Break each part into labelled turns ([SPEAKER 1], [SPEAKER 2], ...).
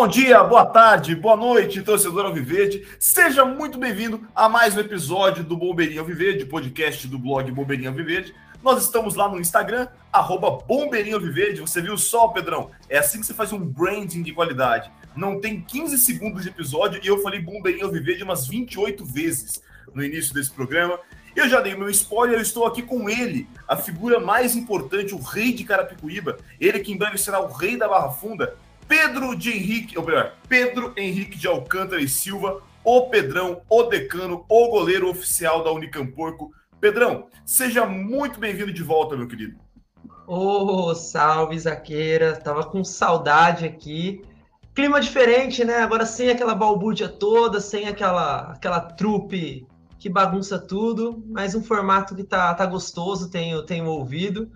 [SPEAKER 1] bom dia, boa tarde, boa noite, torcedor Alviverde. Seja muito bem-vindo a mais um episódio do Bombeirinho Alviverde, podcast do blog Bombeirinho Alviverde. Nós estamos lá no Instagram, arroba Bombeirinho Alviverde. Você viu só, Pedrão? É assim que você faz um branding de qualidade. Não tem 15 segundos de episódio e eu falei Bombeirinho Alviverde umas 28 vezes no início desse programa. Eu já dei meu spoiler, eu estou aqui com ele, a figura mais importante, o rei de Carapicuíba, ele que em breve será o rei da Barra Funda, Pedro de Henrique, ou melhor, Pedro Henrique de Alcântara e Silva, o Pedrão, o decano, o goleiro oficial da Unicamporco. Pedrão, seja muito bem-vindo de volta, meu querido.
[SPEAKER 2] Ô, oh, salve, Zaqueira. Tava com saudade aqui. Clima diferente, né? Agora sem aquela balbúrdia toda, sem aquela, aquela trupe que bagunça tudo, mas um formato que tá, tá gostoso, tenho, tenho ouvido.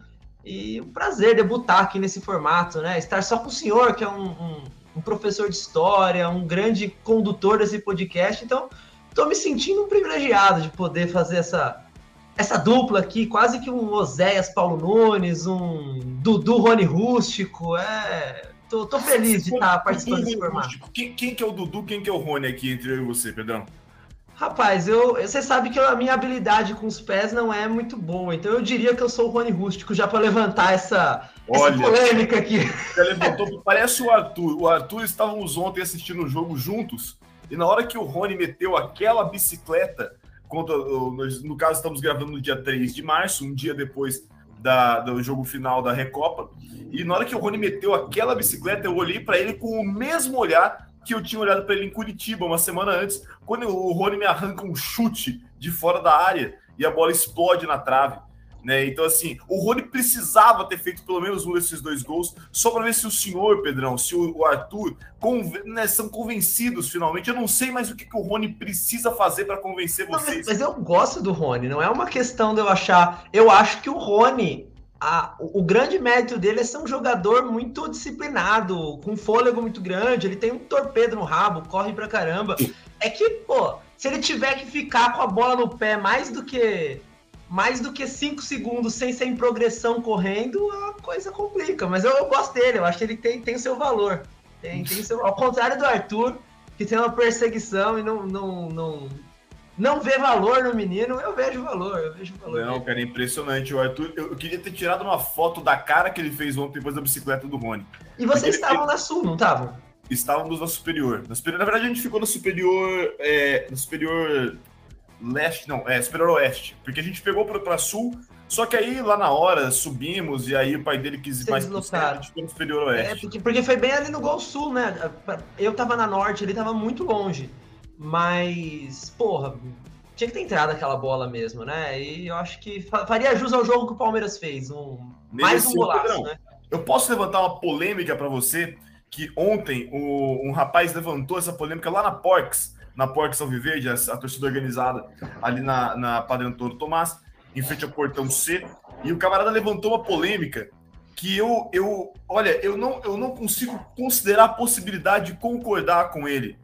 [SPEAKER 2] E um prazer debutar aqui nesse formato, né? Estar só com o senhor, que é um, um, um professor de história, um grande condutor desse podcast. Então, estou me sentindo um privilegiado de poder fazer essa, essa dupla aqui, quase que um Oséias Paulo Nunes, um Dudu Rony Rústico. É, tô, tô feliz de estar participando desse formato.
[SPEAKER 1] Quem, quem, que é o Dudu, quem que é o Rony aqui entre eu e você, Pedrão?
[SPEAKER 2] Rapaz, eu, você sabe que a minha habilidade com os pés não é muito boa, então eu diria que eu sou o Rony Rústico já para levantar essa, Olha, essa polêmica aqui.
[SPEAKER 1] Você levantou, parece o Arthur. O Arthur estávamos ontem assistindo o jogo juntos e na hora que o Rony meteu aquela bicicleta, contra, no caso estamos gravando no dia 3 de março, um dia depois da, do jogo final da Recopa, e na hora que o Rony meteu aquela bicicleta, eu olhei para ele com o mesmo olhar que eu tinha olhado para ele em Curitiba uma semana antes, quando o Rony me arranca um chute de fora da área e a bola explode na trave. Né? Então, assim, o Rony precisava ter feito pelo menos um desses dois gols, só para ver se o senhor, Pedrão, se o Arthur né, são convencidos finalmente. Eu não sei mais o que, que o Rony precisa fazer para convencer vocês.
[SPEAKER 2] Não, mas eu gosto do Rony, não é uma questão de eu achar. Eu acho que o Rony a, o grande mérito dele é ser um jogador muito disciplinado, com fôlego muito grande, ele tem um torpedo no rabo, corre pra caramba. É que, pô, se ele tiver que ficar com a bola no pé mais do que mais do que 5 segundos sem ser em progressão correndo, a coisa complica. Mas eu, eu gosto dele, eu acho que ele tem, tem seu valor. Tem, tem seu, ao contrário do Arthur, que tem uma perseguição e não, não, não, não vê valor no menino, eu vejo valor, eu vejo valor.
[SPEAKER 1] Não, cara, é impressionante. O Arthur, eu, eu, queria ter tirado uma foto da cara que ele fez ontem depois da bicicleta do Rony.
[SPEAKER 2] E vocês estavam na sul, não estavam?
[SPEAKER 1] Estávamos na superior. na superior. Na verdade, a gente ficou na superior. É, na superior leste, não, é superior oeste. Porque a gente pegou para sul, só que aí lá na hora subimos e aí o pai dele quis ir mais pro centro, a gente ficou no superior oeste.
[SPEAKER 2] É, porque, porque foi bem ali no Gol Sul, né? Eu tava na norte, ele tava muito longe. Mas, porra, tinha que ter entrado aquela bola mesmo, né? E eu acho que faria jus ao jogo que o Palmeiras fez. Um, mais um golaço, Pedrão, né?
[SPEAKER 1] Eu posso levantar uma polêmica para você que ontem o, um rapaz levantou essa polêmica lá na Porks, na Porks Alviverde, a, a torcida organizada ali na, na Padre Antônio Tomás, em frente ao portão C, e o camarada levantou uma polêmica que eu, eu olha, eu não, eu não consigo considerar a possibilidade de concordar com ele.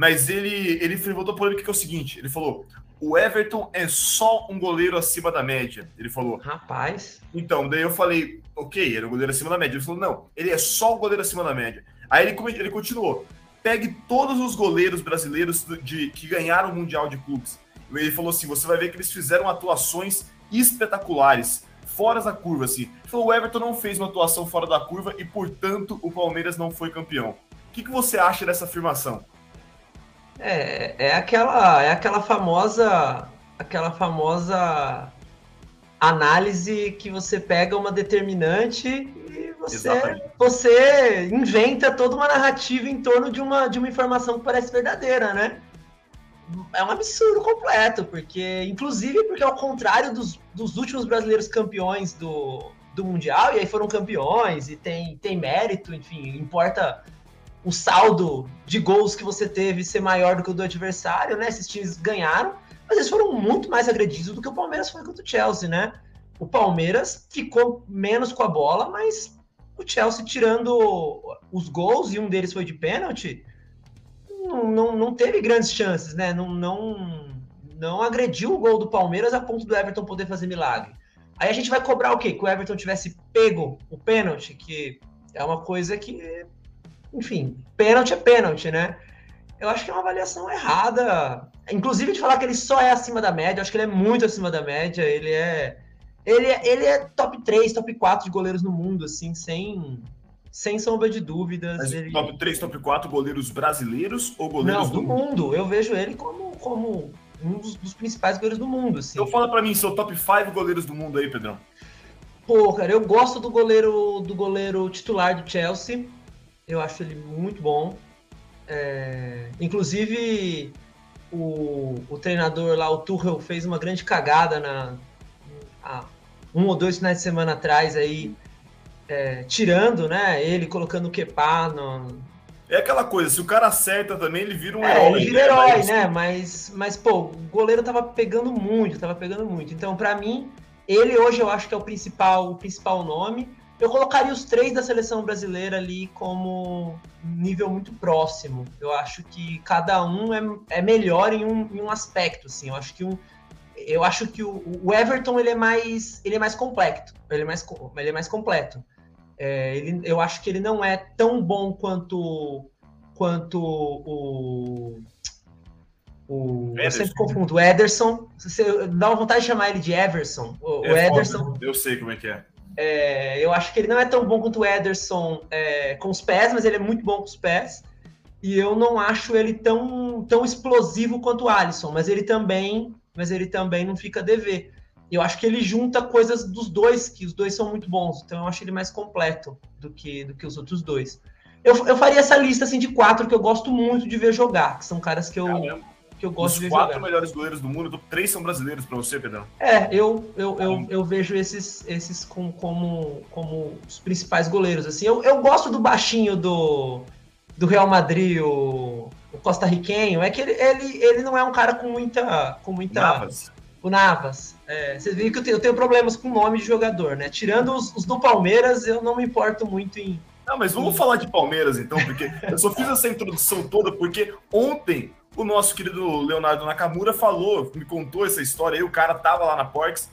[SPEAKER 1] Mas ele, ele levantou a polêmica que é o seguinte: ele falou, o Everton é só um goleiro acima da média. Ele falou.
[SPEAKER 2] Rapaz.
[SPEAKER 1] Então, daí eu falei, ok, é um goleiro acima da média. Ele falou, não, ele é só um goleiro acima da média. Aí ele, ele continuou. Pegue todos os goleiros brasileiros de, que ganharam o Mundial de Clubes. Ele falou assim: você vai ver que eles fizeram atuações espetaculares, fora da curva, assim. Ele falou: o Everton não fez uma atuação fora da curva e, portanto, o Palmeiras não foi campeão. O que, que você acha dessa afirmação?
[SPEAKER 2] É, é aquela, é aquela famosa, aquela famosa análise que você pega uma determinante e você, você inventa toda uma narrativa em torno de uma, de uma informação que parece verdadeira, né? É um absurdo completo, porque, inclusive, porque ao contrário dos, dos últimos brasileiros campeões do, do Mundial, e aí foram campeões, e tem, tem mérito, enfim, importa o saldo de gols que você teve ser maior do que o do adversário, né? Esses times ganharam, mas eles foram muito mais agredidos do que o Palmeiras foi contra o Chelsea, né? O Palmeiras ficou menos com a bola, mas o Chelsea tirando os gols, e um deles foi de pênalti, não, não, não teve grandes chances, né? Não, não, não agrediu o gol do Palmeiras a ponto do Everton poder fazer milagre. Aí a gente vai cobrar o quê? Que o Everton tivesse pego o pênalti, que é uma coisa que enfim, pênalti é pênalti, né? Eu acho que é uma avaliação errada. Inclusive de falar que ele só é acima da média, eu acho que ele é muito acima da média. Ele é. Ele é, ele é top 3, top 4 de goleiros no mundo, assim, sem, sem sombra de dúvidas. Ele...
[SPEAKER 1] Top 3, top 4 goleiros brasileiros ou goleiros
[SPEAKER 2] Não, do, do mundo? mundo? Eu vejo ele como, como um dos, dos principais goleiros do mundo. Assim.
[SPEAKER 1] Então fala para mim, seu top 5 goleiros do mundo aí, Pedrão.
[SPEAKER 2] Pô, cara, eu gosto do goleiro do goleiro titular do Chelsea. Eu acho ele muito bom. É... Inclusive, o, o treinador lá, o Tuchel, fez uma grande cagada na, há um ou dois finais de semana atrás aí, é, tirando, né, ele colocando o Kepa no...
[SPEAKER 1] É aquela coisa, se o cara acerta também, ele vira um
[SPEAKER 2] é, herói. Ele vira né? herói, mas... né? Mas, mas, pô, o goleiro tava pegando muito, tava pegando muito. Então, para mim, ele hoje eu acho que é o principal, o principal nome. Eu colocaria os três da seleção brasileira ali como nível muito próximo. Eu acho que cada um é, é melhor em um, em um aspecto, assim. Eu acho que um, eu acho que o, o, Everton ele é mais ele é mais completo. Ele é mais ele é mais completo. É, ele, eu acho que ele não é tão bom quanto quanto o o, eu sempre confundo o Ederson. Você dá uma vontade de chamar ele de Everson. O, é o Ederson.
[SPEAKER 1] Foda. Eu sei como é que é.
[SPEAKER 2] É, eu acho que ele não é tão bom quanto o Ederson é, com os pés, mas ele é muito bom com os pés. E eu não acho ele tão, tão explosivo quanto o Alisson, mas ele também, mas ele também não fica a dever. Eu acho que ele junta coisas dos dois, que os dois são muito bons. Então eu acho ele mais completo do que, do que os outros dois. Eu, eu faria essa lista assim de quatro que eu gosto muito de ver jogar, que são caras que eu, Caramba que eu gosto Os de
[SPEAKER 1] ver quatro jogar. melhores goleiros do mundo, três são brasileiros para você, Pedrão.
[SPEAKER 2] É, eu, eu, eu, eu, vejo esses, esses com, como, como os principais goleiros. Assim, eu, eu gosto do baixinho do, do Real Madrid, o, o costarriquenho. É que ele, ele, ele não é um cara com muita. Com muita
[SPEAKER 1] Navas.
[SPEAKER 2] O Navas. É, vocês viram que eu tenho, eu tenho, problemas com nome de jogador, né? Tirando os, os do Palmeiras, eu não me importo muito em.
[SPEAKER 1] Não, mas vamos falar de Palmeiras então, porque eu só fiz essa introdução toda porque ontem o nosso querido Leonardo Nakamura falou, me contou essa história aí, o cara tava lá na Porks,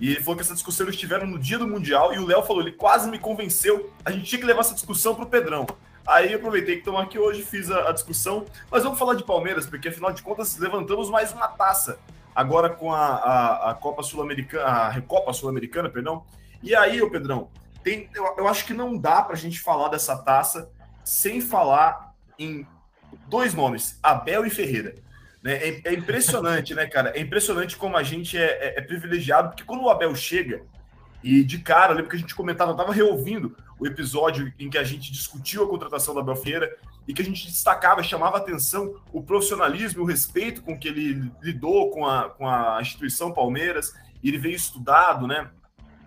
[SPEAKER 1] e falou que essa discussão eles tiveram no dia do Mundial, e o Léo falou, ele quase me convenceu, a gente tinha que levar essa discussão pro Pedrão. Aí aproveitei que estamos aqui hoje, fiz a, a, discussão, mas vamos falar de Palmeiras, porque afinal de contas levantamos mais uma taça, agora com a, a, a Copa Sul-Americana, a Recopa Sul-Americana, perdão. E aí, ô Pedrão, tem, eu, eu acho que não dá pra gente falar dessa taça sem falar em dois nomes, Abel e Ferreira. Né? É, é, impressionante, né, cara? É impressionante como a gente é, é, é, privilegiado, porque quando o Abel chega, e de cara, eu lembro que a gente comentava, eu estava reouvindo o episódio em que a gente discutiu a contratação do Abel Ferreira e que a gente destacava, chamava atenção o profissionalismo, o respeito com que ele lidou com a, com a instituição Palmeiras, e ele veio estudado, né,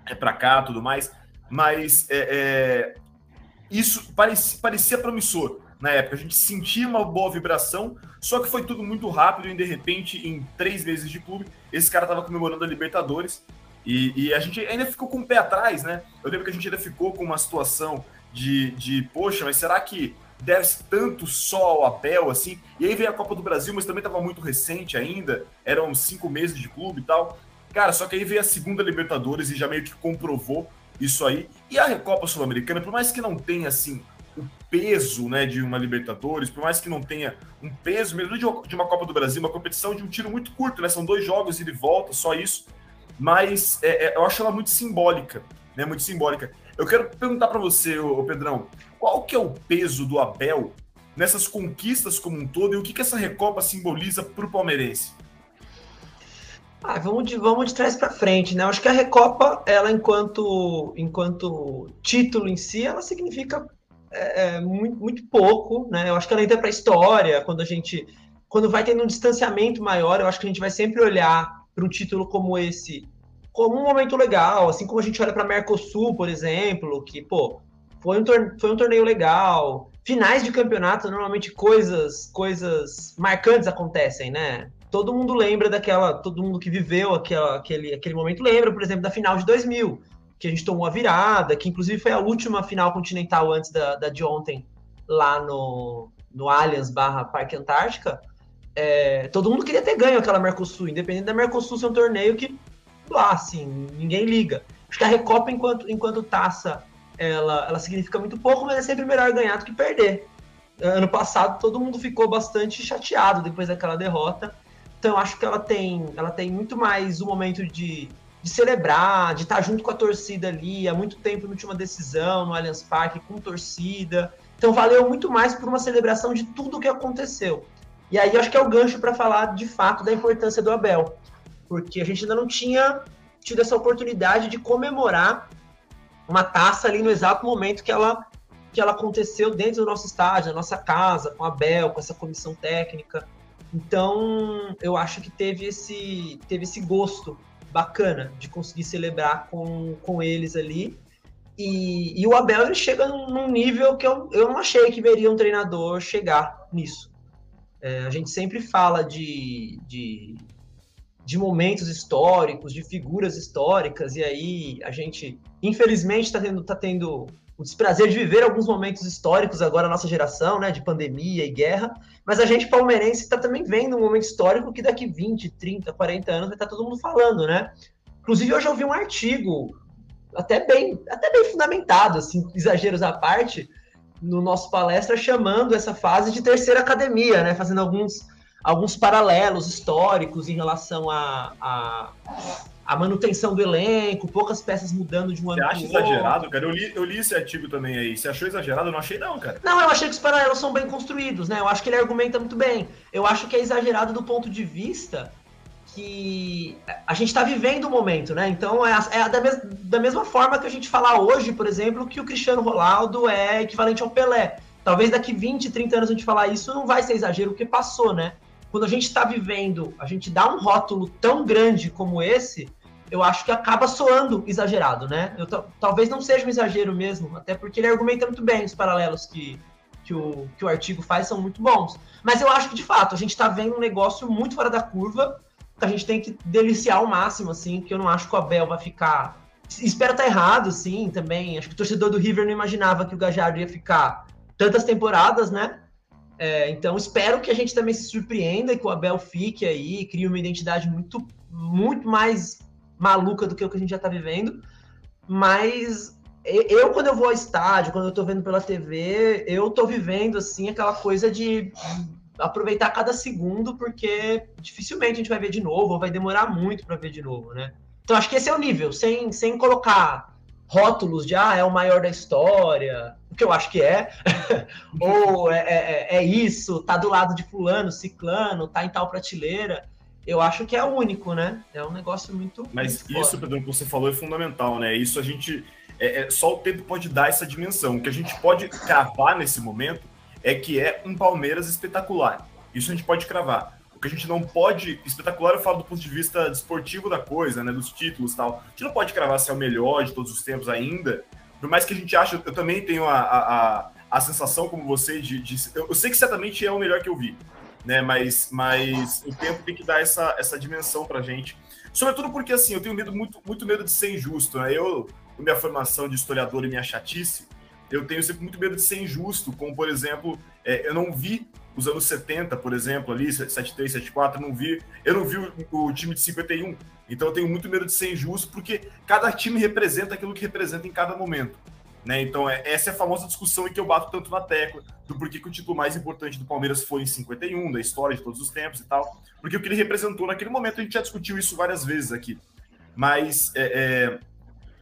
[SPEAKER 1] é para cá, tudo mais, mas é, é, isso parecia, parecia promissor na época. A gente sentia uma boa vibração, só que foi tudo muito rápido e de repente, em três meses de clube, esse cara tava comemorando a Libertadores e, e, a gente ainda ficou com o pé atrás, né? Eu lembro que a gente ainda ficou com uma situação de, de poxa, mas será que deve tanto só ao Abel assim? E aí veio a Copa do Brasil, mas também estava muito recente ainda, eram cinco meses de clube e tal. Cara, só que aí veio a segunda Libertadores e já meio que comprovou isso aí. E a Recopa Sul-Americana, por mais que não tenha assim o peso né, de uma Libertadores, por mais que não tenha um peso mesmo de uma Copa do Brasil, uma competição de um tiro muito curto, né? São dois jogos e de volta, só isso. Mas é, é, eu acho ela muito simbólica, né? Muito simbólica. Eu quero perguntar para você, ô, Pedrão, qual que é o peso do Abel nessas conquistas como um todo e o que, que essa Recopa simboliza para o palmeirense?
[SPEAKER 2] Ah, vamos de, vamos de trás para frente, né? Acho que a Recopa, ela enquanto, enquanto título em si, ela significa é, é, muito, muito pouco, né? Eu acho que ela entra para a história, quando a gente. Quando vai tendo um distanciamento maior, eu acho que a gente vai sempre olhar para um título como esse como um momento legal, assim como a gente olha para Mercosul, por exemplo, que, pô, foi um, foi um torneio legal. Finais de campeonato, normalmente coisas, coisas marcantes acontecem, né? Todo mundo lembra daquela, todo mundo que viveu aquela, aquele, aquele momento lembra, por exemplo, da final de 2000 que a gente tomou a virada, que inclusive foi a última final continental antes da, da de ontem, lá no, no Allianz barra Parque Antártica, é, todo mundo queria ter ganho aquela Mercosul, independente da Mercosul ser um torneio que, lá, assim, ninguém liga. Acho que a Recopa, enquanto, enquanto taça, ela, ela significa muito pouco, mas é sempre melhor ganhar do que perder. ano passado todo mundo ficou bastante chateado depois daquela derrota. Então acho que ela tem, ela tem muito mais um momento de, de celebrar, de estar junto com a torcida ali, há muito tempo na última decisão, no Allianz Parque, com torcida. Então valeu muito mais por uma celebração de tudo o que aconteceu. E aí acho que é o gancho para falar de fato da importância do Abel, porque a gente ainda não tinha tido essa oportunidade de comemorar uma taça ali no exato momento que ela que ela aconteceu dentro do nosso estádio, na nossa casa, com a Bel, com essa comissão técnica. Então, eu acho que teve esse, teve esse gosto bacana de conseguir celebrar com, com eles ali. E, e o Abel ele chega num, nível que eu, eu não achei que veria um treinador chegar nisso. É, a gente sempre fala de, de, de momentos históricos, de figuras históricas, e aí a gente, infelizmente, está tendo, tá tendo o desprazer de viver alguns momentos históricos agora, nossa geração, né, de pandemia e guerra, mas a gente palmeirense está também vendo um momento histórico que daqui 20, 30, 40 anos vai estar tá todo mundo falando, né? Inclusive, hoje eu vi um artigo até bem, até bem fundamentado, assim, exageros à parte, no nosso palestra, chamando essa fase de terceira academia, né? Fazendo alguns, alguns paralelos históricos em relação a, a a manutenção do elenco, poucas peças mudando de um ano
[SPEAKER 1] para outro. Você acha exagerado, cara? Eu li, eu li esse artigo também aí. Você achou exagerado? Eu não achei, não, cara.
[SPEAKER 2] Não, eu achei que os paralelos são bem construídos, né? Eu acho que ele argumenta muito bem. Eu acho que é exagerado do ponto de vista que a gente está vivendo o momento, né? Então é, é da, mes da mesma forma que a gente falar hoje, por exemplo, que o Cristiano Ronaldo é equivalente ao Pelé. Talvez daqui 20, 30 anos a gente falar isso não vai ser exagero, porque passou, né? Quando a gente está vivendo, a gente dá um rótulo tão grande como esse, eu acho que acaba soando exagerado, né? Eu, talvez não seja um exagero mesmo, até porque ele argumenta muito bem os paralelos que, que, o, que o artigo faz são muito bons. Mas eu acho que, de fato, a gente está vendo um negócio muito fora da curva, que a gente tem que deliciar ao máximo, assim, que eu não acho que o Abel vai ficar... Espero estar tá errado, sim, também. Acho que o torcedor do River não imaginava que o Gajardo ia ficar tantas temporadas, né? É, então espero que a gente também se surpreenda e que o Abel fique aí, crie uma identidade muito, muito mais maluca do que o que a gente já está vivendo. Mas eu, quando eu vou ao estádio, quando eu estou vendo pela TV, eu estou vivendo assim aquela coisa de aproveitar cada segundo, porque dificilmente a gente vai ver de novo, ou vai demorar muito para ver de novo, né? Então acho que esse é o nível, sem, sem colocar rótulos de ah, é o maior da história, o que eu acho que é, ou é, é, é, isso, tá do lado de fulano, ciclano, tá em tal prateleira. Eu acho que é único, né? É um negócio muito.
[SPEAKER 1] Mas muito isso, Pedro, que você falou é fundamental, né? Isso a gente. É, é, só o tempo pode dar essa dimensão. O que a gente pode cravar nesse momento é que é um Palmeiras espetacular. Isso a gente pode cravar que a gente não pode. Espetacular, eu falo do ponto de vista desportivo da coisa, né? Dos títulos e tal. A gente não pode cravar se é o melhor de todos os tempos ainda. Por mais que a gente ache, eu também tenho a, a, a sensação, como você, de, de, Eu sei que certamente é o melhor que eu vi, né? Mas, mas o tempo tem que dar essa, essa dimensão pra gente. Sobretudo porque, assim, eu tenho medo, muito, muito medo de ser injusto, né? Eu, minha formação de historiador e minha chatice, eu tenho sempre muito medo de ser injusto, como, por exemplo, é, eu não vi os anos 70, por exemplo, ali, 73, 74, não vi. Eu não vi o, o, time de 51. Então eu tenho muito medo de ser injusto, porque cada time representa aquilo que representa em cada momento. Né? Então, é, essa é a famosa discussão em que eu bato tanto na tecla do porquê que o título mais importante do Palmeiras foi em 51, da história de todos os tempos e tal. Porque o que ele representou naquele momento, a gente já discutiu isso várias vezes aqui. Mas é, é,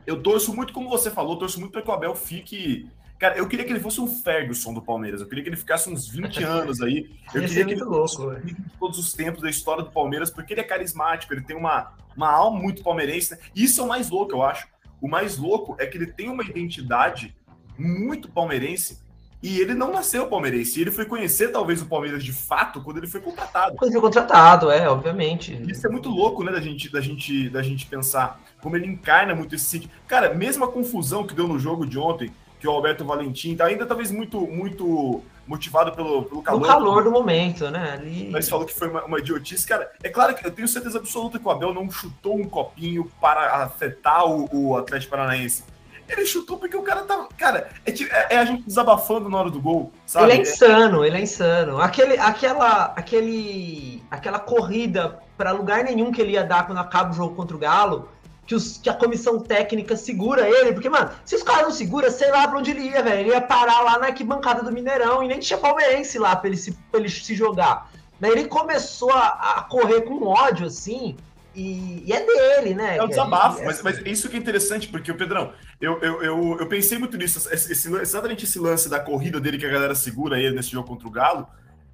[SPEAKER 1] eu torço muito, como você falou, torço muito para que o Abel fique Cara, eu queria que ele fosse um Ferguson do Palmeiras. Eu queria que ele ficasse uns 20 anos aí. Eu queria que ele fosse louco, todos os tempos da história do Palmeiras, porque ele é carismático, ele tem uma, uma alma muito palmeirense. Né? Isso é o mais louco, eu acho. O mais louco é que ele tem uma identidade muito palmeirense e ele não nasceu palmeirense. Ele foi conhecer talvez o Palmeiras de fato quando ele foi contratado.
[SPEAKER 2] Quando ele foi contratado, é, obviamente.
[SPEAKER 1] Isso é muito louco, né, da gente, da gente, da gente pensar como ele encarna muito esse. Cara, mesmo a confusão que deu no jogo de ontem, que o Alberto Valentim tá ainda talvez muito muito motivado pelo, pelo calor.
[SPEAKER 2] O calor do momento, né? Ali...
[SPEAKER 1] Mas falou que foi uma, uma, idiotice. Cara, é claro que eu tenho certeza absoluta que o Abel não chutou um copinho para afetar o, o Atlético Paranaense. Ele chutou porque o cara tava. Cara, é, é, é, a gente desabafando na hora do gol, sabe?
[SPEAKER 2] Ele é insano, ele é insano. Aquele, aquela, aquele, aquela corrida para lugar nenhum que ele ia dar quando acaba o jogo contra o Galo que, os, que a comissão técnica segura ele, porque, mano, se os caras não seguram, sei lá pra onde ele ia, velho. Ele ia parar lá na arquibancada do Mineirão e nem tinha palmeirense lá pra ele se, pra ele se jogar. Daí ele começou a, a correr com ódio, assim, e, e, é dele, né?
[SPEAKER 1] É um desabafo, é mas, mas isso que é interessante, porque o Pedrão, eu, eu, eu, eu, pensei muito nisso, esse, exatamente esse lance da corrida dele que a galera segura ele nesse jogo contra o Galo,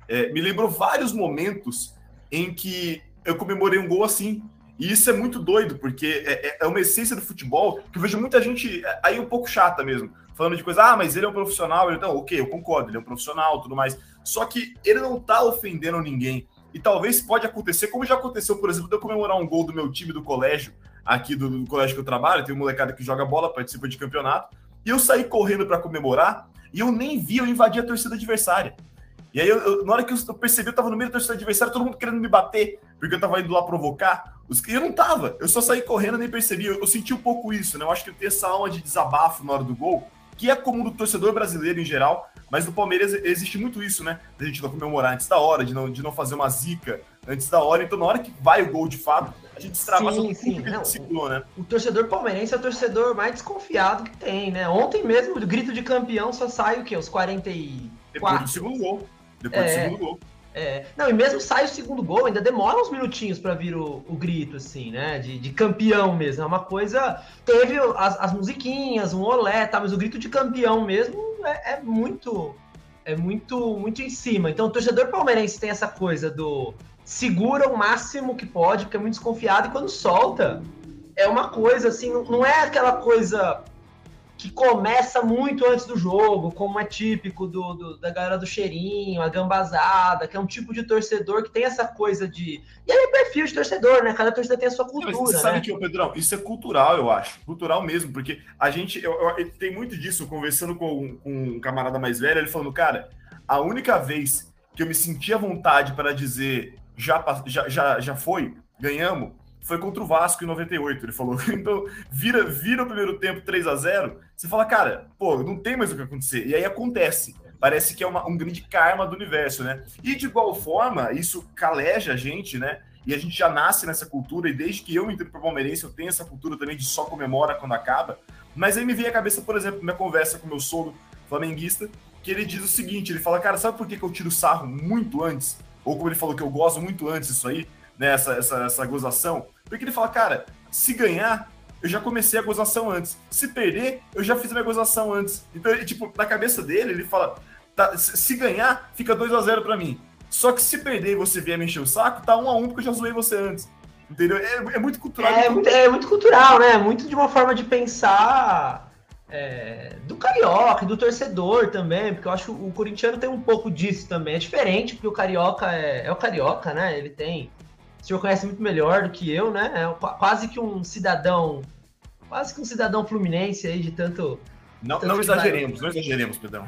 [SPEAKER 1] é, me lembrou vários momentos em que eu comemorei um gol assim. E isso é muito doido, porque é, é, é uma essência do futebol que eu vejo muita gente é, aí um pouco chata mesmo, falando de coisa, ah, mas ele é um profissional, então, ok, eu concordo, ele é um profissional, tudo mais. Só que ele não tá ofendendo ninguém. E talvez pode acontecer, como já aconteceu, por exemplo, de eu comemorar um gol do meu time do colégio, aqui do, do colégio que eu trabalho, tem um molecada que joga bola, participa de campeonato, e eu saí correndo para comemorar, e eu nem vi, eu invadi a torcida adversária. E aí, eu, eu, na hora que eu percebi, eu tava no meio da torcida adversária, todo mundo querendo me bater, porque eu tava indo lá provocar. Eu não tava, eu só saí correndo nem percebi. Eu, eu, senti um pouco isso, né? Eu acho que eu tenho essa alma de desabafo na hora do gol, que é comum do torcedor brasileiro em geral, mas no Palmeiras existe muito isso, né? Da gente não comemorar antes da hora, de não, de não fazer uma zica antes da hora. Então, na hora que vai o gol de fato, a gente extravasa
[SPEAKER 2] sim, sim. Não, segurou, né? O torcedor palmeirense é o torcedor mais desconfiado que tem, né? Ontem mesmo, o grito de campeão só sai o quê? Os 44?
[SPEAKER 1] Depois do segundo gol. Depois é, do segundo gol.
[SPEAKER 2] É, não, e mesmo sai o segundo gol, ainda demora uns minutinhos para vir o, o, grito, assim, né? De, de, campeão mesmo. É uma coisa. Teve as, as musiquinhas, um olé, tá? Mas o grito de campeão mesmo é, é, muito. É muito, muito em cima. Então, o torcedor palmeirense tem essa coisa do segura o máximo que pode, porque é muito desconfiado, e quando solta, é uma coisa assim, não é aquela coisa que começa muito antes do jogo, como é típico do, do, da galera do cheirinho, a gambazada, que é um tipo de torcedor que tem essa coisa de. E aí é perfil de torcedor, né? Cada torcedor tem a sua cultura. Você
[SPEAKER 1] sabe
[SPEAKER 2] né?
[SPEAKER 1] que, Pedrão, isso é cultural, eu acho. Cultural mesmo, porque a gente. Eu, eu, tem muito disso, conversando com, com um camarada mais velho, ele falando, cara, a única vez que eu me senti à vontade para dizer já, já, já, já foi, ganhamos foi contra o Vasco em 98, ele falou. Então, vira, vira o primeiro tempo 3 a 0 você fala, cara, pô, não tem mais o que acontecer. E aí acontece. Parece que é uma, um grande karma do universo, né? E de igual forma, isso caleja a gente, né? E a gente já nasce nessa cultura, e desde que eu entendo para palmeirense, eu tenho essa cultura também de só comemora quando acaba. Mas aí me vem a cabeça, por exemplo, minha conversa com meu sogro flamenguista, que ele diz o seguinte: ele fala, cara, sabe por que, que eu tiro sarro muito antes? Ou como ele falou que eu gosto muito antes disso aí, né? Essa, essa, essa gozação porque ele fala, cara, se ganhar, eu já comecei a gozação antes. Se perder, eu já fiz a minha gozação antes. Então, ele, tipo, na cabeça dele, ele fala, tá, se ganhar, fica 2 a 0 para mim. Só que se perder e você vier me encher o saco, tá 1 um a 1 um porque eu já zoei você antes. Entendeu? É, é muito cultural.
[SPEAKER 2] É, muito, é muito cultural, né? Muito de uma forma de pensar é, do carioca do torcedor também, porque eu acho que o corintiano tem um pouco disso também. É diferente, porque o carioca é, é o carioca, né? Ele tem o senhor conhece muito melhor do que eu, né? É quase que um cidadão, quase que um cidadão fluminense aí de tanto.
[SPEAKER 1] Não, tanto não exageremos, não exageremos, Pedrão.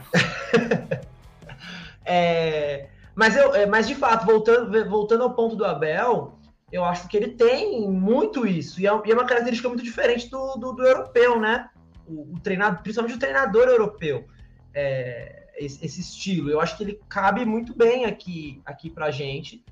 [SPEAKER 2] é, mas, eu, é, mas de fato, voltando, voltando ao ponto do Abel, eu acho que ele tem muito isso, e é, e é uma característica muito diferente do, do, do europeu, né? O, o, treinador, principalmente o treinador europeu. É, esse, esse, estilo. Eu acho que ele cabe muito bem aqui, aqui pra gente.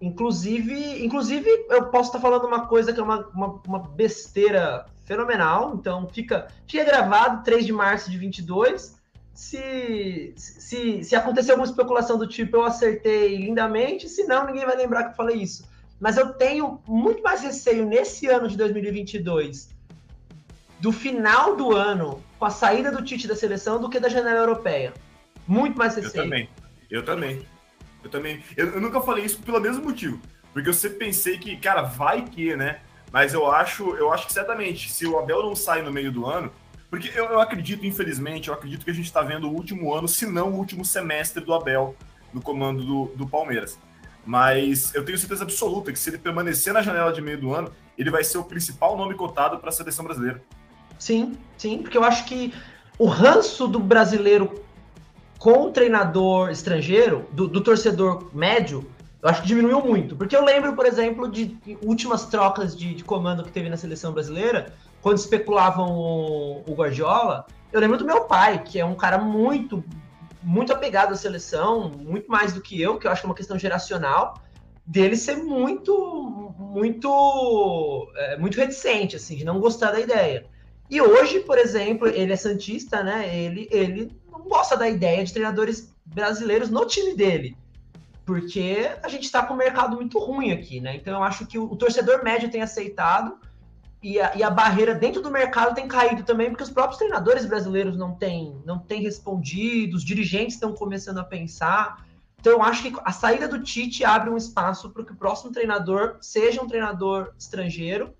[SPEAKER 2] Inclusive, inclusive, eu posso estar falando uma coisa que é uma, uma, uma, besteira fenomenal. Então, fica, fica gravado 3 de março de 22. Se, se, se acontecer alguma especulação do tipo, eu acertei lindamente. Se não, ninguém vai lembrar que eu falei isso. Mas eu tenho muito mais receio nesse ano de 2022 do final do ano com a saída do Tite da seleção do que da janela europeia. Muito mais receio.
[SPEAKER 1] Eu também. Eu também. Eu também. Eu, eu, nunca falei isso pelo mesmo motivo. Porque eu sempre pensei que, cara, vai que, né? Mas eu acho, eu acho que certamente, se o Abel não sai no meio do ano, porque eu, eu acredito, infelizmente, eu acredito que a gente está vendo o último ano, se não o último semestre do Abel no comando do, do Palmeiras. Mas eu tenho certeza absoluta que se ele permanecer na janela de meio do ano, ele vai ser o principal nome cotado para a seleção brasileira.
[SPEAKER 2] Sim, sim, porque eu acho que o ranço do brasileiro com o treinador estrangeiro, do, do, torcedor médio, eu acho que diminuiu muito. Porque eu lembro, por exemplo, de últimas trocas de, de comando que teve na seleção brasileira, quando especulavam o, o Guardiola. Eu lembro do meu pai, que é um cara muito, muito apegado à seleção, muito mais do que eu, que eu acho que é uma questão geracional. dele ser muito, muito, é, muito reticente, assim, de não gostar da ideia. E hoje, por exemplo, ele é santista, né? Ele, ele não gosta da ideia de treinadores brasileiros no time dele, porque a gente está com um mercado muito ruim aqui, né? Então eu acho que o, o torcedor médio tem aceitado e a, e a, barreira dentro do mercado tem caído também, porque os próprios treinadores brasileiros não têm, não têm respondido, os dirigentes estão começando a pensar. Então, eu acho que a saída do Tite abre um espaço para que o próximo treinador seja um treinador estrangeiro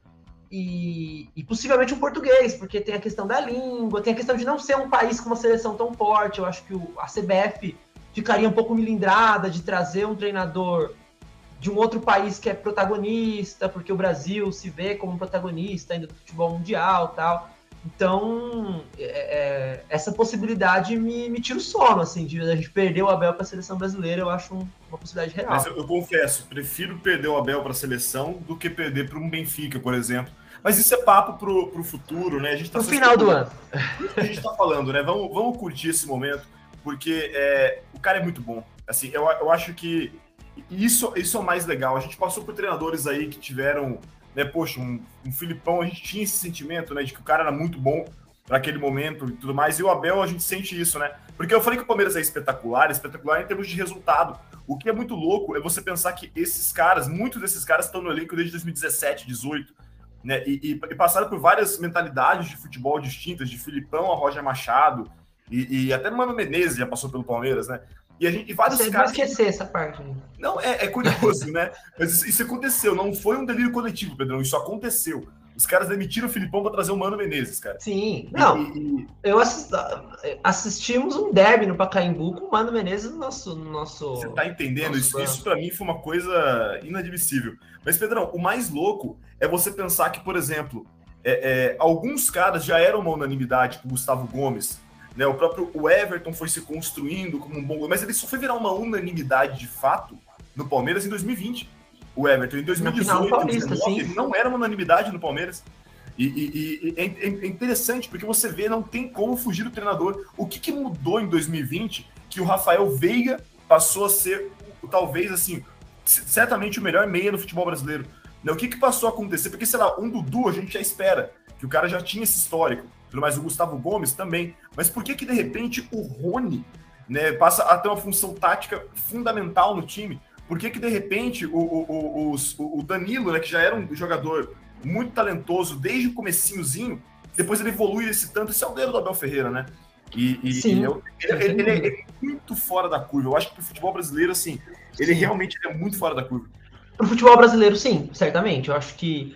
[SPEAKER 2] e, e, possivelmente um português, porque tem a questão da língua, tem a questão de não ser um país com uma seleção tão forte. Eu acho que o, a CBF ficaria um pouco milindrada de trazer um treinador de um outro país que é protagonista, porque o Brasil se vê como protagonista ainda do futebol mundial tal. Então, é, é, essa possibilidade me, me tira o sono, assim, de a gente perder o Abel para a seleção brasileira, eu acho um, uma possibilidade real. Mas
[SPEAKER 1] eu, eu confesso, prefiro perder o Abel para a seleção do que perder para um Benfica, por exemplo. Mas isso é papo pro, pro futuro, né? A gente
[SPEAKER 2] tá no final do ano.
[SPEAKER 1] A gente tá falando, né? Vamos, vamos curtir esse momento, porque é, o cara é muito bom. Assim, eu, eu acho que isso, isso é o mais legal. A gente passou por treinadores aí que tiveram, né, poxa, um, um Filipão, a gente tinha esse sentimento, né, de que o cara era muito bom para aquele momento e tudo mais. E o Abel, a gente sente isso, né? Porque eu falei que o Palmeiras é espetacular, espetacular em termos de resultado. O que é muito louco é você pensar que esses caras, muitos desses caras estão no elenco desde 2017, 18, né? E, e, e passaram por várias mentalidades de futebol distintas, de Filipão a Roger Machado, e, e até Mano Menezes já passou pelo Palmeiras, né? E, a gente, e vários
[SPEAKER 2] Você caras. esquecer essa parte.
[SPEAKER 1] Não, é, é curioso, né? Mas isso, isso, aconteceu, não foi um delírio coletivo, Pedrão, isso aconteceu. Os caras demitiram o Filipão para trazer o Mano Menezes, cara.
[SPEAKER 2] Sim, não. E, eu assist, assistimos um derby no Pacaembu com o Mano Menezes no nosso. nosso
[SPEAKER 1] Você tá entendendo? Isso, isso para mim foi uma coisa inadmissível. Mas, Pedrão, o mais louco é você pensar que, por exemplo, é, é, alguns caras já eram uma unanimidade, como Gustavo Gomes, né? O próprio o Everton foi se construindo como um bom mas ele só foi virar uma unanimidade de fato no Palmeiras em 2020. O Everton em 2018, Paulista, 2019, ele não era uma unanimidade no Palmeiras. E, e, e é, é, interessante porque você vê, não tem como fugir do treinador. O que, que mudou em 2020 que o Rafael Veiga passou a ser, talvez assim, certamente o melhor meia no futebol brasileiro? Né? O que, que passou a acontecer? Porque, sei lá, um Dudu a gente já espera, que o cara já tinha esse histórico tudo mais, o Gustavo Gomes também. Mas por que que de repente o Rony né, passa a ter uma função tática fundamental no time? Por que que de repente o, o, o, o Danilo, né, que já era um jogador muito talentoso desde o comecinhozinho, depois ele evolui esse tanto, esse é o dedo do Abel Ferreira, né? E, e, Sim. ele, ele, ele, é muito fora da curva. Eu acho que o futebol brasileiro, assim, ele sim. realmente é muito fora da curva.
[SPEAKER 2] Para o futebol brasileiro, sim, certamente. Eu acho que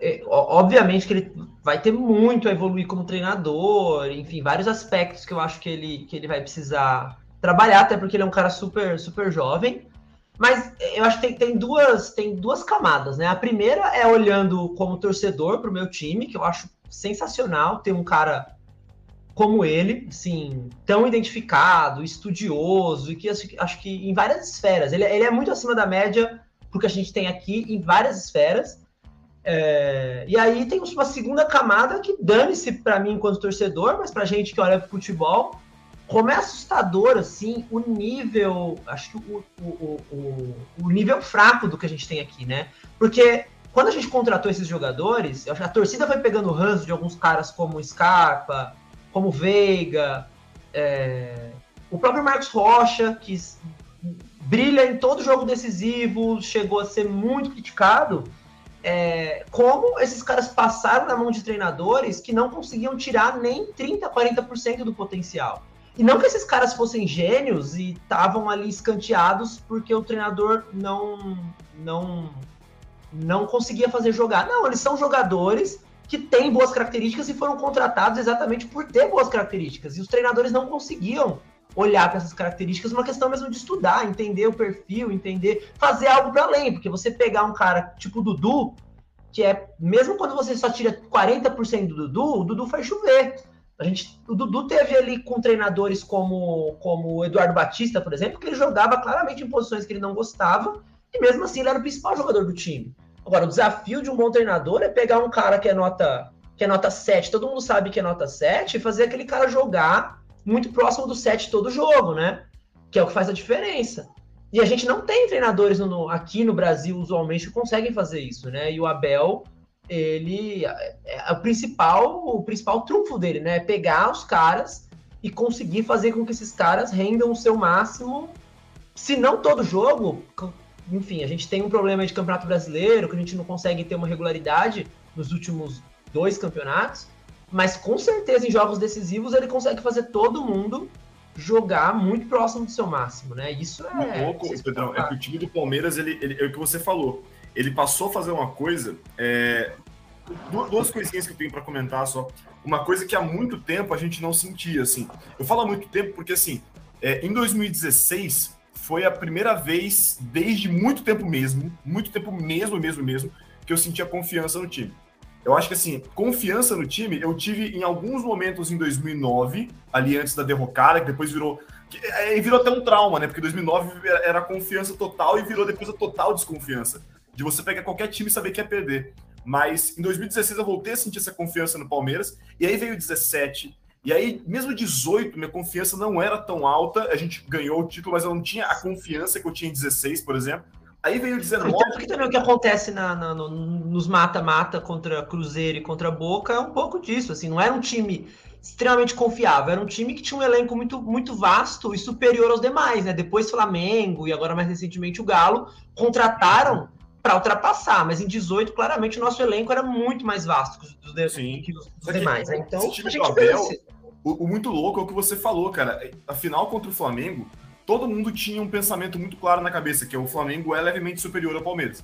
[SPEAKER 2] é, obviamente que ele vai ter muito a evoluir como treinador, enfim, vários aspectos que eu acho que ele, que ele vai precisar trabalhar, até porque ele é um cara super, super jovem. Mas eu acho que tem, tem, duas, tem duas camadas, né? A primeira é olhando como torcedor para o meu time, que eu acho sensacional ter um cara como ele, assim, tão identificado, estudioso, e que acho, acho que em várias esferas. Ele, ele é muito acima da média porque a gente tem aqui em várias esferas. É, e aí tem uma segunda camada que dane-se para mim enquanto torcedor, mas para gente que olha para futebol, como é assustador assim o nível, acho que o, o, o, o, nível fraco do que a gente tem aqui, né? Porque quando a gente contratou esses jogadores, a torcida foi pegando ranço de alguns caras como Scarpa, como Veiga, é, o próprio Marcos Rocha, que brilha em todo jogo decisivo, chegou a ser muito criticado é, como esses caras passaram na mão de treinadores que não conseguiam tirar nem 30%, 40% do potencial. E não que esses caras fossem gênios e estavam ali escanteados porque o treinador não, não, não conseguia fazer jogar. Não, eles são jogadores que têm boas características e foram contratados exatamente por ter boas características. E os treinadores não conseguiam olhar para essas características, uma questão mesmo de estudar, entender o perfil, entender, fazer algo para além, porque você pegar um cara tipo o Dudu, que é, mesmo quando você só tira 40% do Dudu, o Dudu faz chover. A gente, o Dudu teve ali com treinadores como, como o Eduardo Batista, por exemplo, que ele jogava claramente em posições que ele não gostava, e mesmo assim ele era o principal jogador do time. Agora, o desafio de um bom treinador é pegar um cara que é nota que é nota 7, todo mundo sabe que é nota 7, e fazer aquele cara jogar muito próximo do set todo jogo, né? Que é o que faz a diferença. E a gente não tem treinadores no, aqui no Brasil, usualmente, que conseguem fazer isso, né? E o Abel, ele é, é o principal, o principal trunfo dele, né? É pegar os caras e conseguir fazer com que esses caras rendam o seu máximo. Se não todo jogo, enfim, a gente tem um problema de campeonato brasileiro, que a gente não consegue ter uma regularidade nos últimos dois campeonatos, mas com certeza em jogos decisivos ele consegue fazer todo mundo jogar muito próximo do seu máximo, né? Isso é.
[SPEAKER 1] louco, Pedrão, é que o time do Palmeiras, ele, ele, é o que você falou. Ele passou a fazer uma coisa. É, duas coisinhas que eu tenho para comentar só. Uma coisa que há muito tempo a gente não sentia, assim. Eu falo há muito tempo porque, assim, é, em 2016 foi a primeira vez desde muito tempo mesmo, muito tempo mesmo, mesmo, mesmo, que eu sentia confiança no time. Eu acho que, assim, confiança no time, eu tive em alguns momentos em 2009, ali antes da derrocada, que depois virou. É, virou até um trauma, né? Porque 2009 era confiança total e virou depois a total desconfiança. De você pegar qualquer time e saber que ia perder. Mas em 2016 eu voltei a sentir essa confiança no Palmeiras, e aí veio 17. E aí, mesmo 18, minha confiança não era tão alta. A gente ganhou o título, mas eu não tinha a confiança que eu tinha em 16, por exemplo. Aí veio 19.
[SPEAKER 2] Tanto que também o que acontece na, na, no, nos mata-mata contra Cruzeiro e contra Boca é um pouco disso. Assim, não era um time extremamente confiável, era um time que tinha um elenco muito, muito vasto e superior aos demais, né? Depois Flamengo e agora mais recentemente o Galo contrataram para ultrapassar, mas em 18, claramente, o nosso elenco era muito mais vasto que os, dos, que os demais. Né? Então,
[SPEAKER 1] a gente Abel, o, o muito louco é o que você falou, cara. A final contra o Flamengo todo mundo tinha um pensamento muito claro na cabeça, que o Flamengo é levemente superior ao Palmeiras.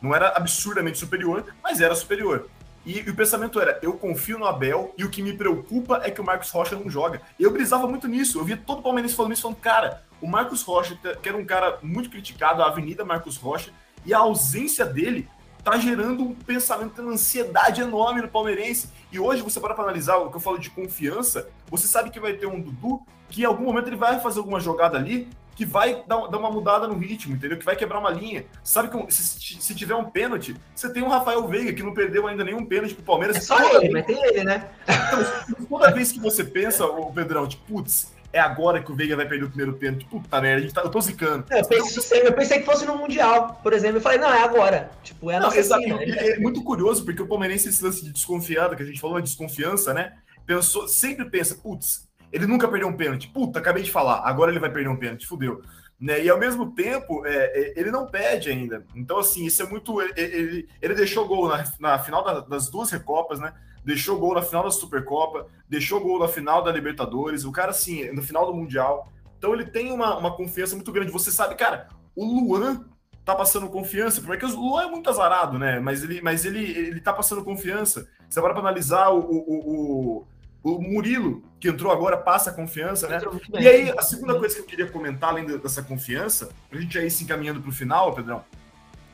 [SPEAKER 1] Não era absurdamente superior, mas era superior. E, e, o pensamento era, eu confio no Abel e o que me preocupa é que o Marcos Rocha não joga. Eu brisava muito nisso, eu via todo palmeirense falando isso, falando, cara, o Marcos Rocha, que era um cara muito criticado, a Avenida Marcos Rocha, e a ausência dele tá gerando um pensamento, uma ansiedade enorme no palmeirense. E hoje, você para analisar o que eu falo de confiança, você sabe que vai ter um Dudu que em algum momento ele vai fazer alguma jogada ali que vai dar, dar uma mudada no ritmo, entendeu? Que vai quebrar uma linha. Sabe que se, se tiver um pênalti, você tem um Rafael Veiga que não perdeu ainda nenhum pênalti pro Palmeiras. É
[SPEAKER 2] só ele, mas tem ele, né?
[SPEAKER 1] Então, toda vez que você pensa, o Pedrão, tipo, putz, é agora que o Veiga vai perder o primeiro pênalti. Puta merda, tá, eu tô zicando.
[SPEAKER 2] É, eu, pensei, eu, pensei, que fosse no Mundial, por exemplo. Eu falei, não, é agora. Tipo, é a não, nossa
[SPEAKER 1] exato, é, é, muito curioso, porque o Palmeirense, esse lance de desconfiada, que a gente falou, a desconfiança, né? Pensou, sempre pensa, putz, ele nunca perdeu um pênalti. Puta, acabei de falar, agora ele vai perder um pênalti, fudeu. Né? E ao mesmo tempo, é, é, ele não perde ainda. Então, assim, isso é muito. Ele, ele deixou gol na, na final da, das duas Recopas, né? Deixou gol na final da Supercopa, deixou gol na final da Libertadores, o cara, assim, no final do Mundial. Então, ele tem uma, uma confiança muito grande. Você sabe, cara, o Luan tá passando confiança, porque o Luan é muito azarado, né? Mas ele, mas ele, ele tá passando confiança. Você para analisar o, o, o o Murilo, que entrou agora, passa confiança, né? E aí, a segunda coisa que eu queria comentar, além dessa confiança, pra gente aí se encaminhando pro final, Pedrão,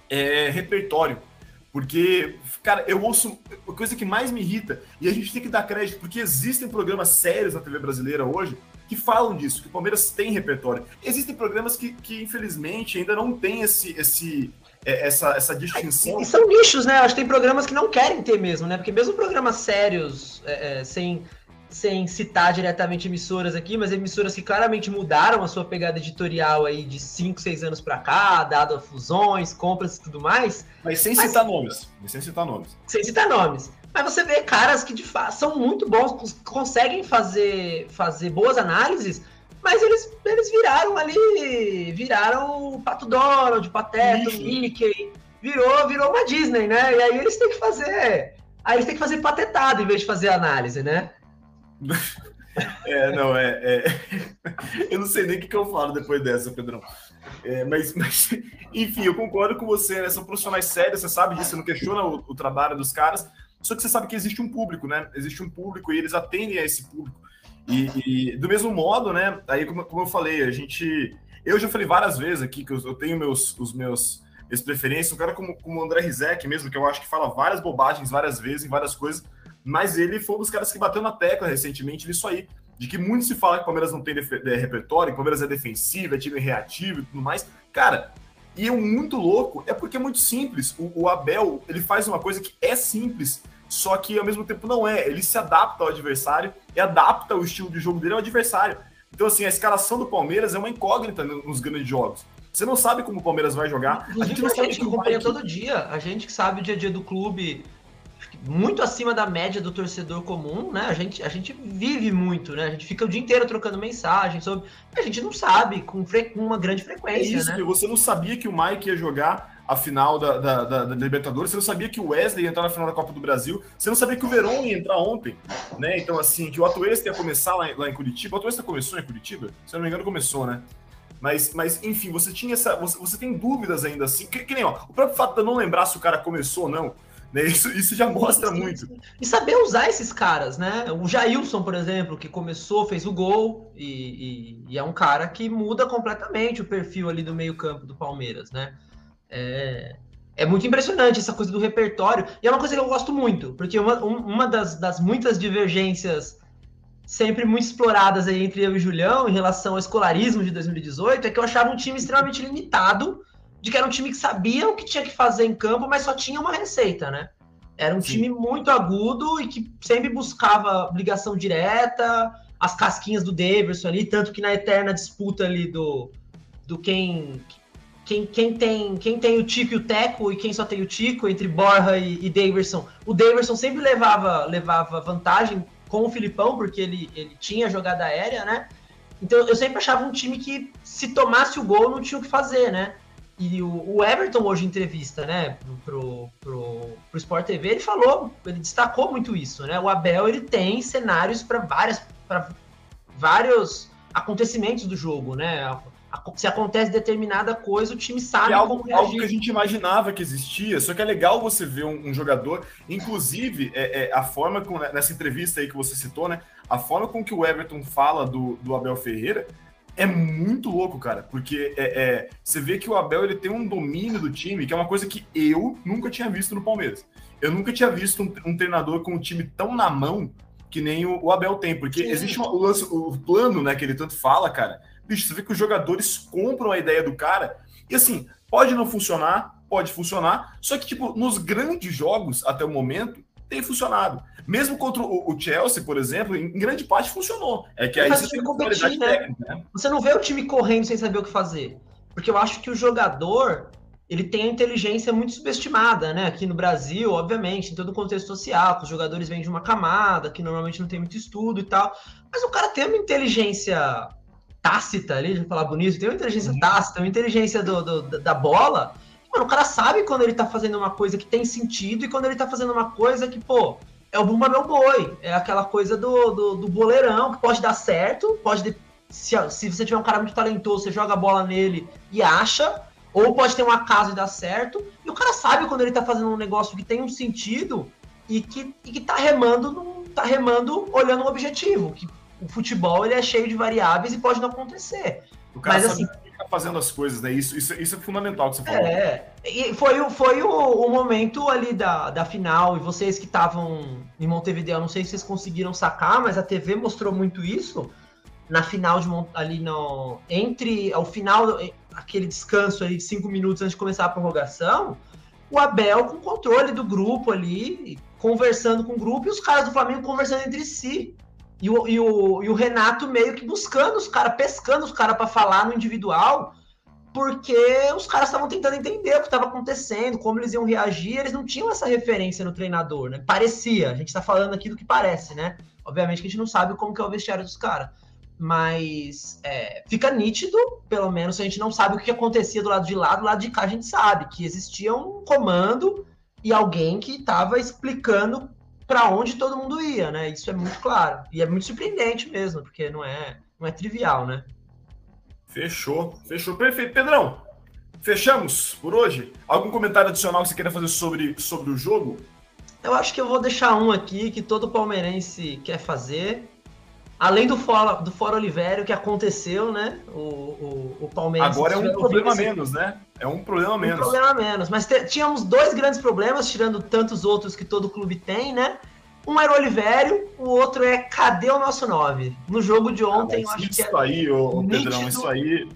[SPEAKER 1] é repertório. Porque, cara, eu ouço. A coisa que mais me irrita, e a gente tem que dar crédito, porque existem programas sérios na TV brasileira hoje que falam disso, que o Palmeiras tem repertório. Existem programas que, que infelizmente, ainda não tem esse, esse, essa, essa distinção.
[SPEAKER 2] E são nichos, né? Acho que tem programas que não querem ter mesmo, né? Porque mesmo programas sérios, é, é, sem, sem citar diretamente emissoras aqui, mas emissoras que claramente mudaram a sua pegada editorial aí de 5, 6 anos para cá, dado a fusões, compras e tudo mais.
[SPEAKER 1] Mas sem mas, citar nomes. Sem citar nomes.
[SPEAKER 2] Sem citar nomes. Mas você vê caras que de fato são muito bons, conseguem fazer, fazer boas análises, mas eles, eles viraram ali, viraram o Pato Donald, o Pateta, o Mickey, virou, virou uma Disney, né? E aí eles têm que fazer, aí eles têm que fazer patetado em vez de fazer análise, né?
[SPEAKER 1] É, não, é, é, Eu não sei nem o que, que eu falo depois dessa, Pedrão. É, mas, mas, enfim, eu concordo com você, né? São profissionais sérios, você sabe disso, você não questiona o, o, trabalho dos caras, só que você sabe que existe um público, né? Existe um público e eles atendem a esse público. E, e, do mesmo modo, né? Aí, como, como, eu falei, a gente. Eu já falei várias vezes aqui que eu, eu tenho meus, os meus as preferências. Um cara como, como o André Rizek mesmo, que eu acho que fala várias bobagens várias vezes em várias coisas, mas ele foi um dos caras que bateu na tecla recentemente nisso aí. De que muito se fala que o Palmeiras não tem de, repertório, que o Palmeiras é defensivo, é time reativo e tudo mais. Cara, e é muito louco, é porque é muito simples. O, o Abel, ele faz uma coisa que é simples, só que ao mesmo tempo não é. Ele se adapta ao adversário e adapta o estilo de jogo dele ao adversário. Então, assim, a escalação do Palmeiras é uma incógnita nos grandes jogos. Você não sabe como o Palmeiras vai jogar.
[SPEAKER 2] a gente não sabe a gente que acompanha todo dia. A gente que sabe o dia a dia do clube muito acima da média do torcedor comum, né? A gente, a gente vive muito, né? A gente fica o dia inteiro trocando mensagem sobre. A gente não sabe com, fre... uma grande frequência. É isso, né?
[SPEAKER 1] você não sabia que o Mike ia jogar a final da, da, da, da, Libertadores, você não sabia que o Wesley ia entrar na final da Copa do Brasil, você não sabia que o Verón ia entrar ontem, né? Então, assim, que o Atuesta ia começar lá, lá em Curitiba. O Atuesta começou em Curitiba? Se eu não me engano, começou, né? Mas, mas enfim, você tinha essa. Você, você tem dúvidas ainda assim. Que, que nem, ó, o próprio fato de eu não lembrar se o cara começou ou não né? Isso, isso já mostra sim, muito. Sim.
[SPEAKER 2] E saber usar esses caras, né? O Jailson, por exemplo, que começou, fez o gol, e, e, e é um cara que muda completamente o perfil ali do meio-campo do Palmeiras, né? É, é muito impressionante essa coisa do repertório. E é uma coisa que eu gosto muito, porque uma, uma das, das muitas divergências sempre muito exploradas aí entre eu e o Julião em relação ao escolarismo de 2018 é que eu achava um time extremamente limitado de que era um time que sabia o que tinha que fazer em campo, mas só tinha uma receita, né? Era um Sim. time muito agudo e que sempre buscava ligação direta, as casquinhas do Davidson ali, tanto que na eterna disputa ali do, do quem, quem, quem, tem, quem tem o Tico e o Teco e quem só tem o Tico, entre Borja e, e o Davidson sempre levava, levava vantagem com o Filipão, porque ele, ele tinha jogada aérea, né? Então eu sempre achava um time que se tomasse o gol não tinha o que fazer, né? E o, o, Everton, hoje, em entrevista, né, pro, pro, pro Sport TV, ele falou, ele destacou muito isso, né? O Abel, ele tem cenários para várias, para vários acontecimentos do jogo, né? Se acontece determinada coisa, o time sabe
[SPEAKER 1] é algo, como reagir. algo que a gente imaginava que existia, só que é legal você ver um, um jogador, inclusive é, é, a forma com, nessa entrevista aí que você citou, né? A forma com que o Everton fala do, do Abel Ferreira é muito louco, cara, porque é, é, você vê que o Abel ele tem um domínio do time, que é uma coisa que eu nunca tinha visto no Palmeiras. Eu nunca tinha visto um, um treinador com um time tão na mão que nem o, o Abel tem, porque Sim. existe uma, o, lance, o plano, né, que ele tanto fala, cara. Bicho, você vê que os jogadores compram a ideia do cara, e assim, pode não funcionar, pode funcionar, só que, tipo, nos grandes jogos, até o momento, tem funcionado. Mesmo contra o, Chelsea, por exemplo, em grande parte funcionou. É que aí você tem
[SPEAKER 2] competir, né? Técnica, né? Você não vê o time correndo sem saber o que fazer. Porque eu acho que o jogador ele tem a inteligência muito subestimada, né? Aqui no Brasil, obviamente, em todo o contexto social, que os jogadores vêm de uma camada, que normalmente não tem muito estudo e tal. Mas o cara tem uma inteligência tácita ali, de falar bonito, tem uma inteligência uhum. tácita, uma inteligência do, do, da bola. Mano, o cara sabe quando ele tá fazendo uma coisa que tem sentido e quando ele tá fazendo uma coisa que, pô, é o Bumba Meu Boi. É aquela coisa do, do, do boleirão, que pode dar certo, pode. Se, se você tiver um cara muito talentoso, você joga a bola nele e acha, ou pode ter um acaso e dar certo. E o cara sabe quando ele tá fazendo um negócio que tem um sentido e que, e que tá remando, tá remando olhando um objetivo. Que o futebol ele é cheio de variáveis e pode não acontecer.
[SPEAKER 1] O cara Mas assim tá fazendo as coisas, né? Isso, isso, isso é fundamental que você falou.
[SPEAKER 2] É, e foi, foi o, o momento ali da, da final, e vocês que estavam em Montevideo, não sei se vocês conseguiram sacar, mas a TV mostrou muito isso na final de ali no entre ao final aquele descanso ali de cinco minutos antes de começar a prorrogação o Abel com controle do grupo ali conversando com o grupo e os caras do Flamengo conversando entre si e o, e o, e o Renato meio que buscando os caras, pescando os caras para falar no individual, porque os caras estavam tentando entender o que estava acontecendo, como eles iam reagir, eles não tinham essa referência no treinador, né? Parecia, a gente está falando aqui do que parece, né? Obviamente que a gente não sabe como que é o vestiário dos caras. Mas é, fica nítido, pelo menos, a gente não sabe o que acontecia do lado de lá, do lado de cá a gente sabe que existia um comando e alguém que estava explicando para onde todo mundo ia, né? Isso é muito claro. E é muito surpreendente mesmo, porque não é, não é trivial, né?
[SPEAKER 1] Fechou, fechou. Perfeito. Pedrão, fechamos por hoje. Algum comentário adicional que você queira fazer sobre, sobre o jogo?
[SPEAKER 2] Eu acho que eu vou deixar um aqui que todo palmeirense quer fazer. Além do Fora, do Fora Oliveira, que aconteceu, né? O, o, o Palmeiras.
[SPEAKER 1] Agora é um problema menos, né? É um problema menos.
[SPEAKER 2] Um problema menos. Mas tínhamos dois grandes problemas, tirando tantos outros que todo clube tem, né? Um era o Olivério, o outro é cadê o nosso 9? No jogo de ontem, ah, eu acho
[SPEAKER 1] que é. Isso aí, ô, Pedrão, isso aí.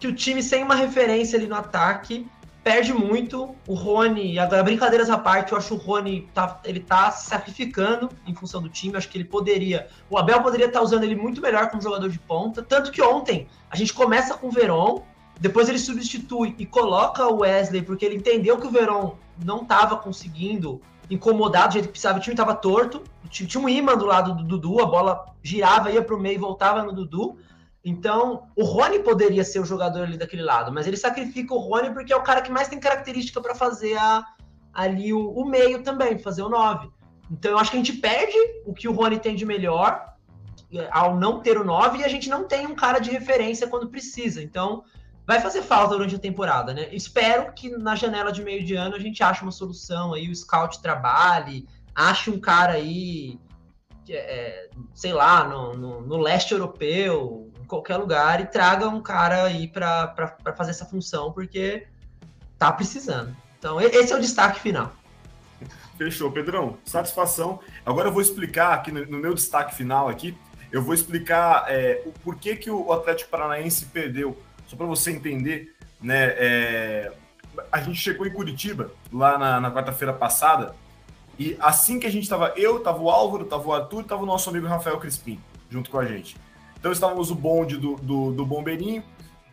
[SPEAKER 2] Que o time sem uma referência ali no ataque perde muito. O Rony, agora brincadeiras à parte, eu acho o Rony tá, ele tá se sacrificando em função do time. Eu acho que ele poderia, o Abel poderia estar tá usando ele muito melhor como jogador de ponta. Tanto que ontem a gente começa com o Verón, Depois ele substitui e coloca o Wesley, porque ele entendeu que o Verón não estava conseguindo incomodar do jeito que precisava. O time estava torto, tinha um imã do lado do Dudu, a bola girava, ia para o meio e voltava no Dudu. Então, o Rony poderia ser o jogador ali daquele lado, mas ele sacrifica o Rony porque é o cara que mais tem característica para fazer a, ali o, o, meio também, fazer o 9. Então, eu acho que a gente perde o que o Rony tem de melhor ao não ter o 9 e a gente não tem um cara de referência quando precisa. Então, vai fazer falta durante a temporada, né? Espero que na janela de meio de ano a gente ache uma solução aí, o scout trabalhe, ache um cara aí, é, sei lá, no, no, no leste europeu, qualquer lugar e traga um cara aí para fazer essa função, porque tá precisando. Então, esse é o destaque final.
[SPEAKER 1] Fechou, Pedrão. Satisfação. Agora eu vou explicar aqui no, meu destaque final aqui, eu vou explicar é, o porquê que o Atlético Paranaense perdeu. Só para você entender, né? É, a gente chegou em Curitiba lá na, na quarta-feira passada e assim que a gente estava, eu, tava o Álvaro, tava o Arthur, tava o nosso amigo Rafael Crispim junto com a gente. Então estávamos o bonde do, do, do Bombeirinho.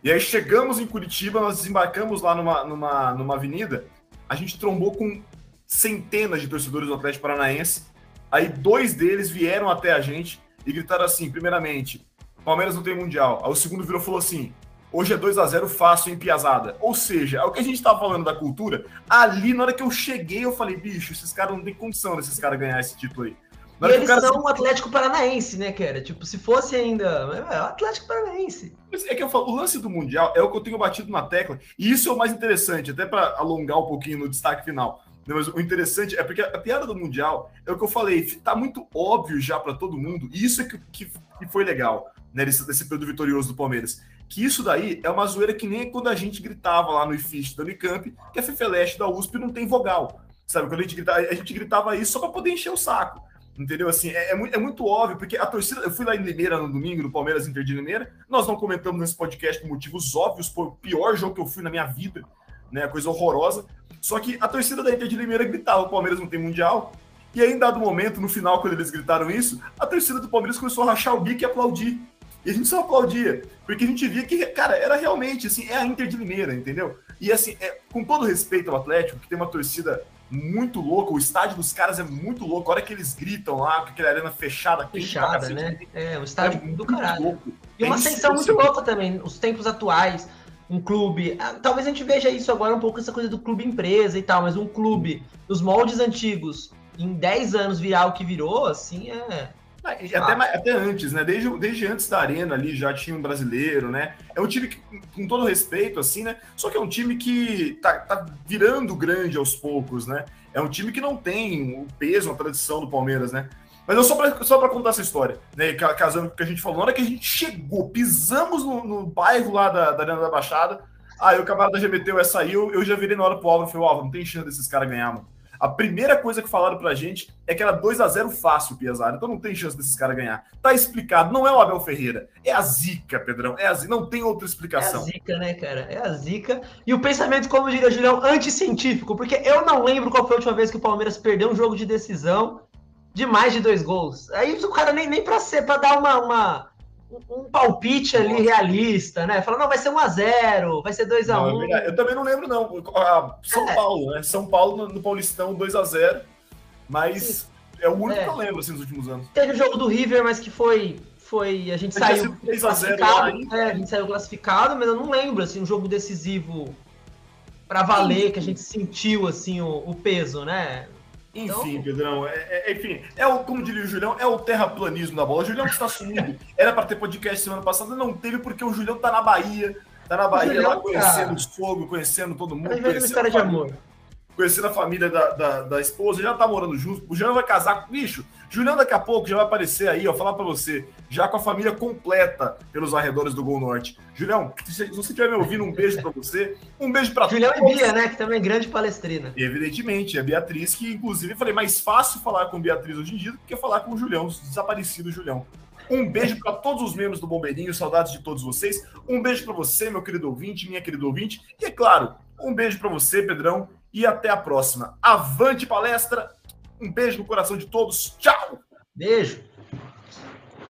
[SPEAKER 1] E aí chegamos em Curitiba, nós desembarcamos lá numa, numa, numa avenida. A gente trombou com centenas de torcedores do Atlético Paranaense. Aí dois deles vieram até a gente e gritaram assim: primeiramente, Palmeiras não tem mundial. Aí o segundo virou e falou assim: hoje é 2 a 0 fácil em Piazada. Ou seja, é o que a gente estava falando da cultura. Ali, na hora que eu cheguei, eu falei: bicho, esses caras não tem condição desses caras ganhar esse título aí.
[SPEAKER 2] E eles são o Atlético Paranaense, né, cara? Tipo, se fosse ainda. É o Atlético Paranaense.
[SPEAKER 1] É que eu falo, o lance do Mundial é o que eu tenho batido na tecla, e isso é o mais interessante, até para alongar um pouquinho no destaque final. Mas o interessante é porque a piada do Mundial é o que eu falei, tá muito óbvio já para todo mundo, e isso é que, que, que foi legal, né, desse, desse período vitorioso do Palmeiras. Que isso daí é uma zoeira que nem quando a gente gritava lá no IFIST da Unicamp, que a FEFELESTE da USP não tem vogal. Sabe, quando a gente gritava, a gente gritava isso só para poder encher o saco. Entendeu? Assim, é, é, muito, é, muito, óbvio, porque a torcida. Eu fui lá em Limeira no domingo, no Palmeiras Inter de Limeira. Nós não comentamos nesse podcast por motivos óbvios, foi o pior jogo que eu fui na minha vida, né? Coisa horrorosa. Só que a torcida da Inter de Limeira gritava: o Palmeiras não tem mundial. E aí, em dado momento, no final, quando eles gritaram isso, a torcida do Palmeiras começou a rachar o bico e aplaudir. E a gente só aplaudia, porque a gente via que, cara, era realmente, assim, é a Inter de Limeira, entendeu? E assim, é, com todo respeito ao Atlético, que tem uma torcida muito louco. O estádio dos caras é muito louco. A hora que eles gritam lá, com aquela arena fechada.
[SPEAKER 2] Fechada, né? É, o estádio é do caralho. Louco. E uma ascensão muito louca também. Os tempos atuais, um clube. Ah, talvez a gente veja isso agora um pouco, essa coisa do clube empresa e tal, mas um clube dos moldes antigos, em 10 anos virar o que virou, assim, é
[SPEAKER 1] ah, até, até antes, né? Desde, desde antes da Arena ali já tinha um brasileiro, né? É um time que, com todo respeito, assim, né? Só que é um time que tá, tá virando grande aos poucos, né? É um time que não tem o peso, a tradição do Palmeiras, né? Mas eu só para só contar essa história, né? Casando com o que a gente falou, na hora que a gente chegou, pisamos no, no bairro lá da, da Arena da Baixada, aí o camarada já meteu essa aí, eu, eu já virei na hora pro Álvaro e falei, Álvaro, não tem chance desses caras ganhar, mano. A primeira coisa que falaram pra gente é que era 2 a 0 fácil o então não tem chance desses caras ganhar. Tá explicado, não é o Abel Ferreira, é a zica, Pedrão, é a zica, não tem outra explicação.
[SPEAKER 2] É a zica, né, cara? É a zica. E o pensamento, como diria Julião, anticientífico, porque eu não lembro qual foi a última vez que o Palmeiras perdeu um jogo de decisão de mais de dois gols. Aí o cara nem, nem pra ser, pra dar uma, uma um palpite ali realista, né? Falando, não, vai ser 1x0, vai ser 2x1.
[SPEAKER 1] É eu também não lembro, não. São é. Paulo, né? São Paulo no, Paulistão 2x0, mas Sim. é o único é. que eu lembro assim, nos últimos anos.
[SPEAKER 2] Teve o jogo do River, mas que foi. foi a gente saiu classificado. É, a gente saiu classificado, mas eu não lembro assim, um jogo decisivo para valer, que a gente sentiu assim o, o peso, né?
[SPEAKER 1] Enfim, então... Pedrão, é, é, enfim, é o, como diria o Julião, é o terraplanismo da bola. O Julião está sumindo. Era para ter podcast semana passada, não teve porque o Julião tá na Bahia, tá na Bahia Julião, lá conhecendo os fogo, conhecendo todo mundo.
[SPEAKER 2] Conhecendo uma história de amor
[SPEAKER 1] conhecendo a família da, da, da, esposa, já tá morando junto. O Julião vai casar com. Bicho, Julião daqui a pouco já vai aparecer aí, ó, falar pra você, já com a família completa pelos arredores do Gol Norte. Julião, se você estiver me ouvindo, um beijo pra você. Um beijo pra
[SPEAKER 2] Julião todos. e Bia, né? Que também é grande palestrina.
[SPEAKER 1] Evidentemente, a Beatriz, que inclusive falei, mais fácil falar com Beatriz hoje em dia do que falar com o Julião, desaparecido Julião. Um beijo para todos os membros do Bombeirinho, saudades de todos vocês. Um beijo para você, meu querido ouvinte, minha querida ouvinte. E é claro, um beijo para você, Pedrão, e até a próxima. Avante palestra. Um beijo no coração de todos. Tchau.
[SPEAKER 2] Beijo.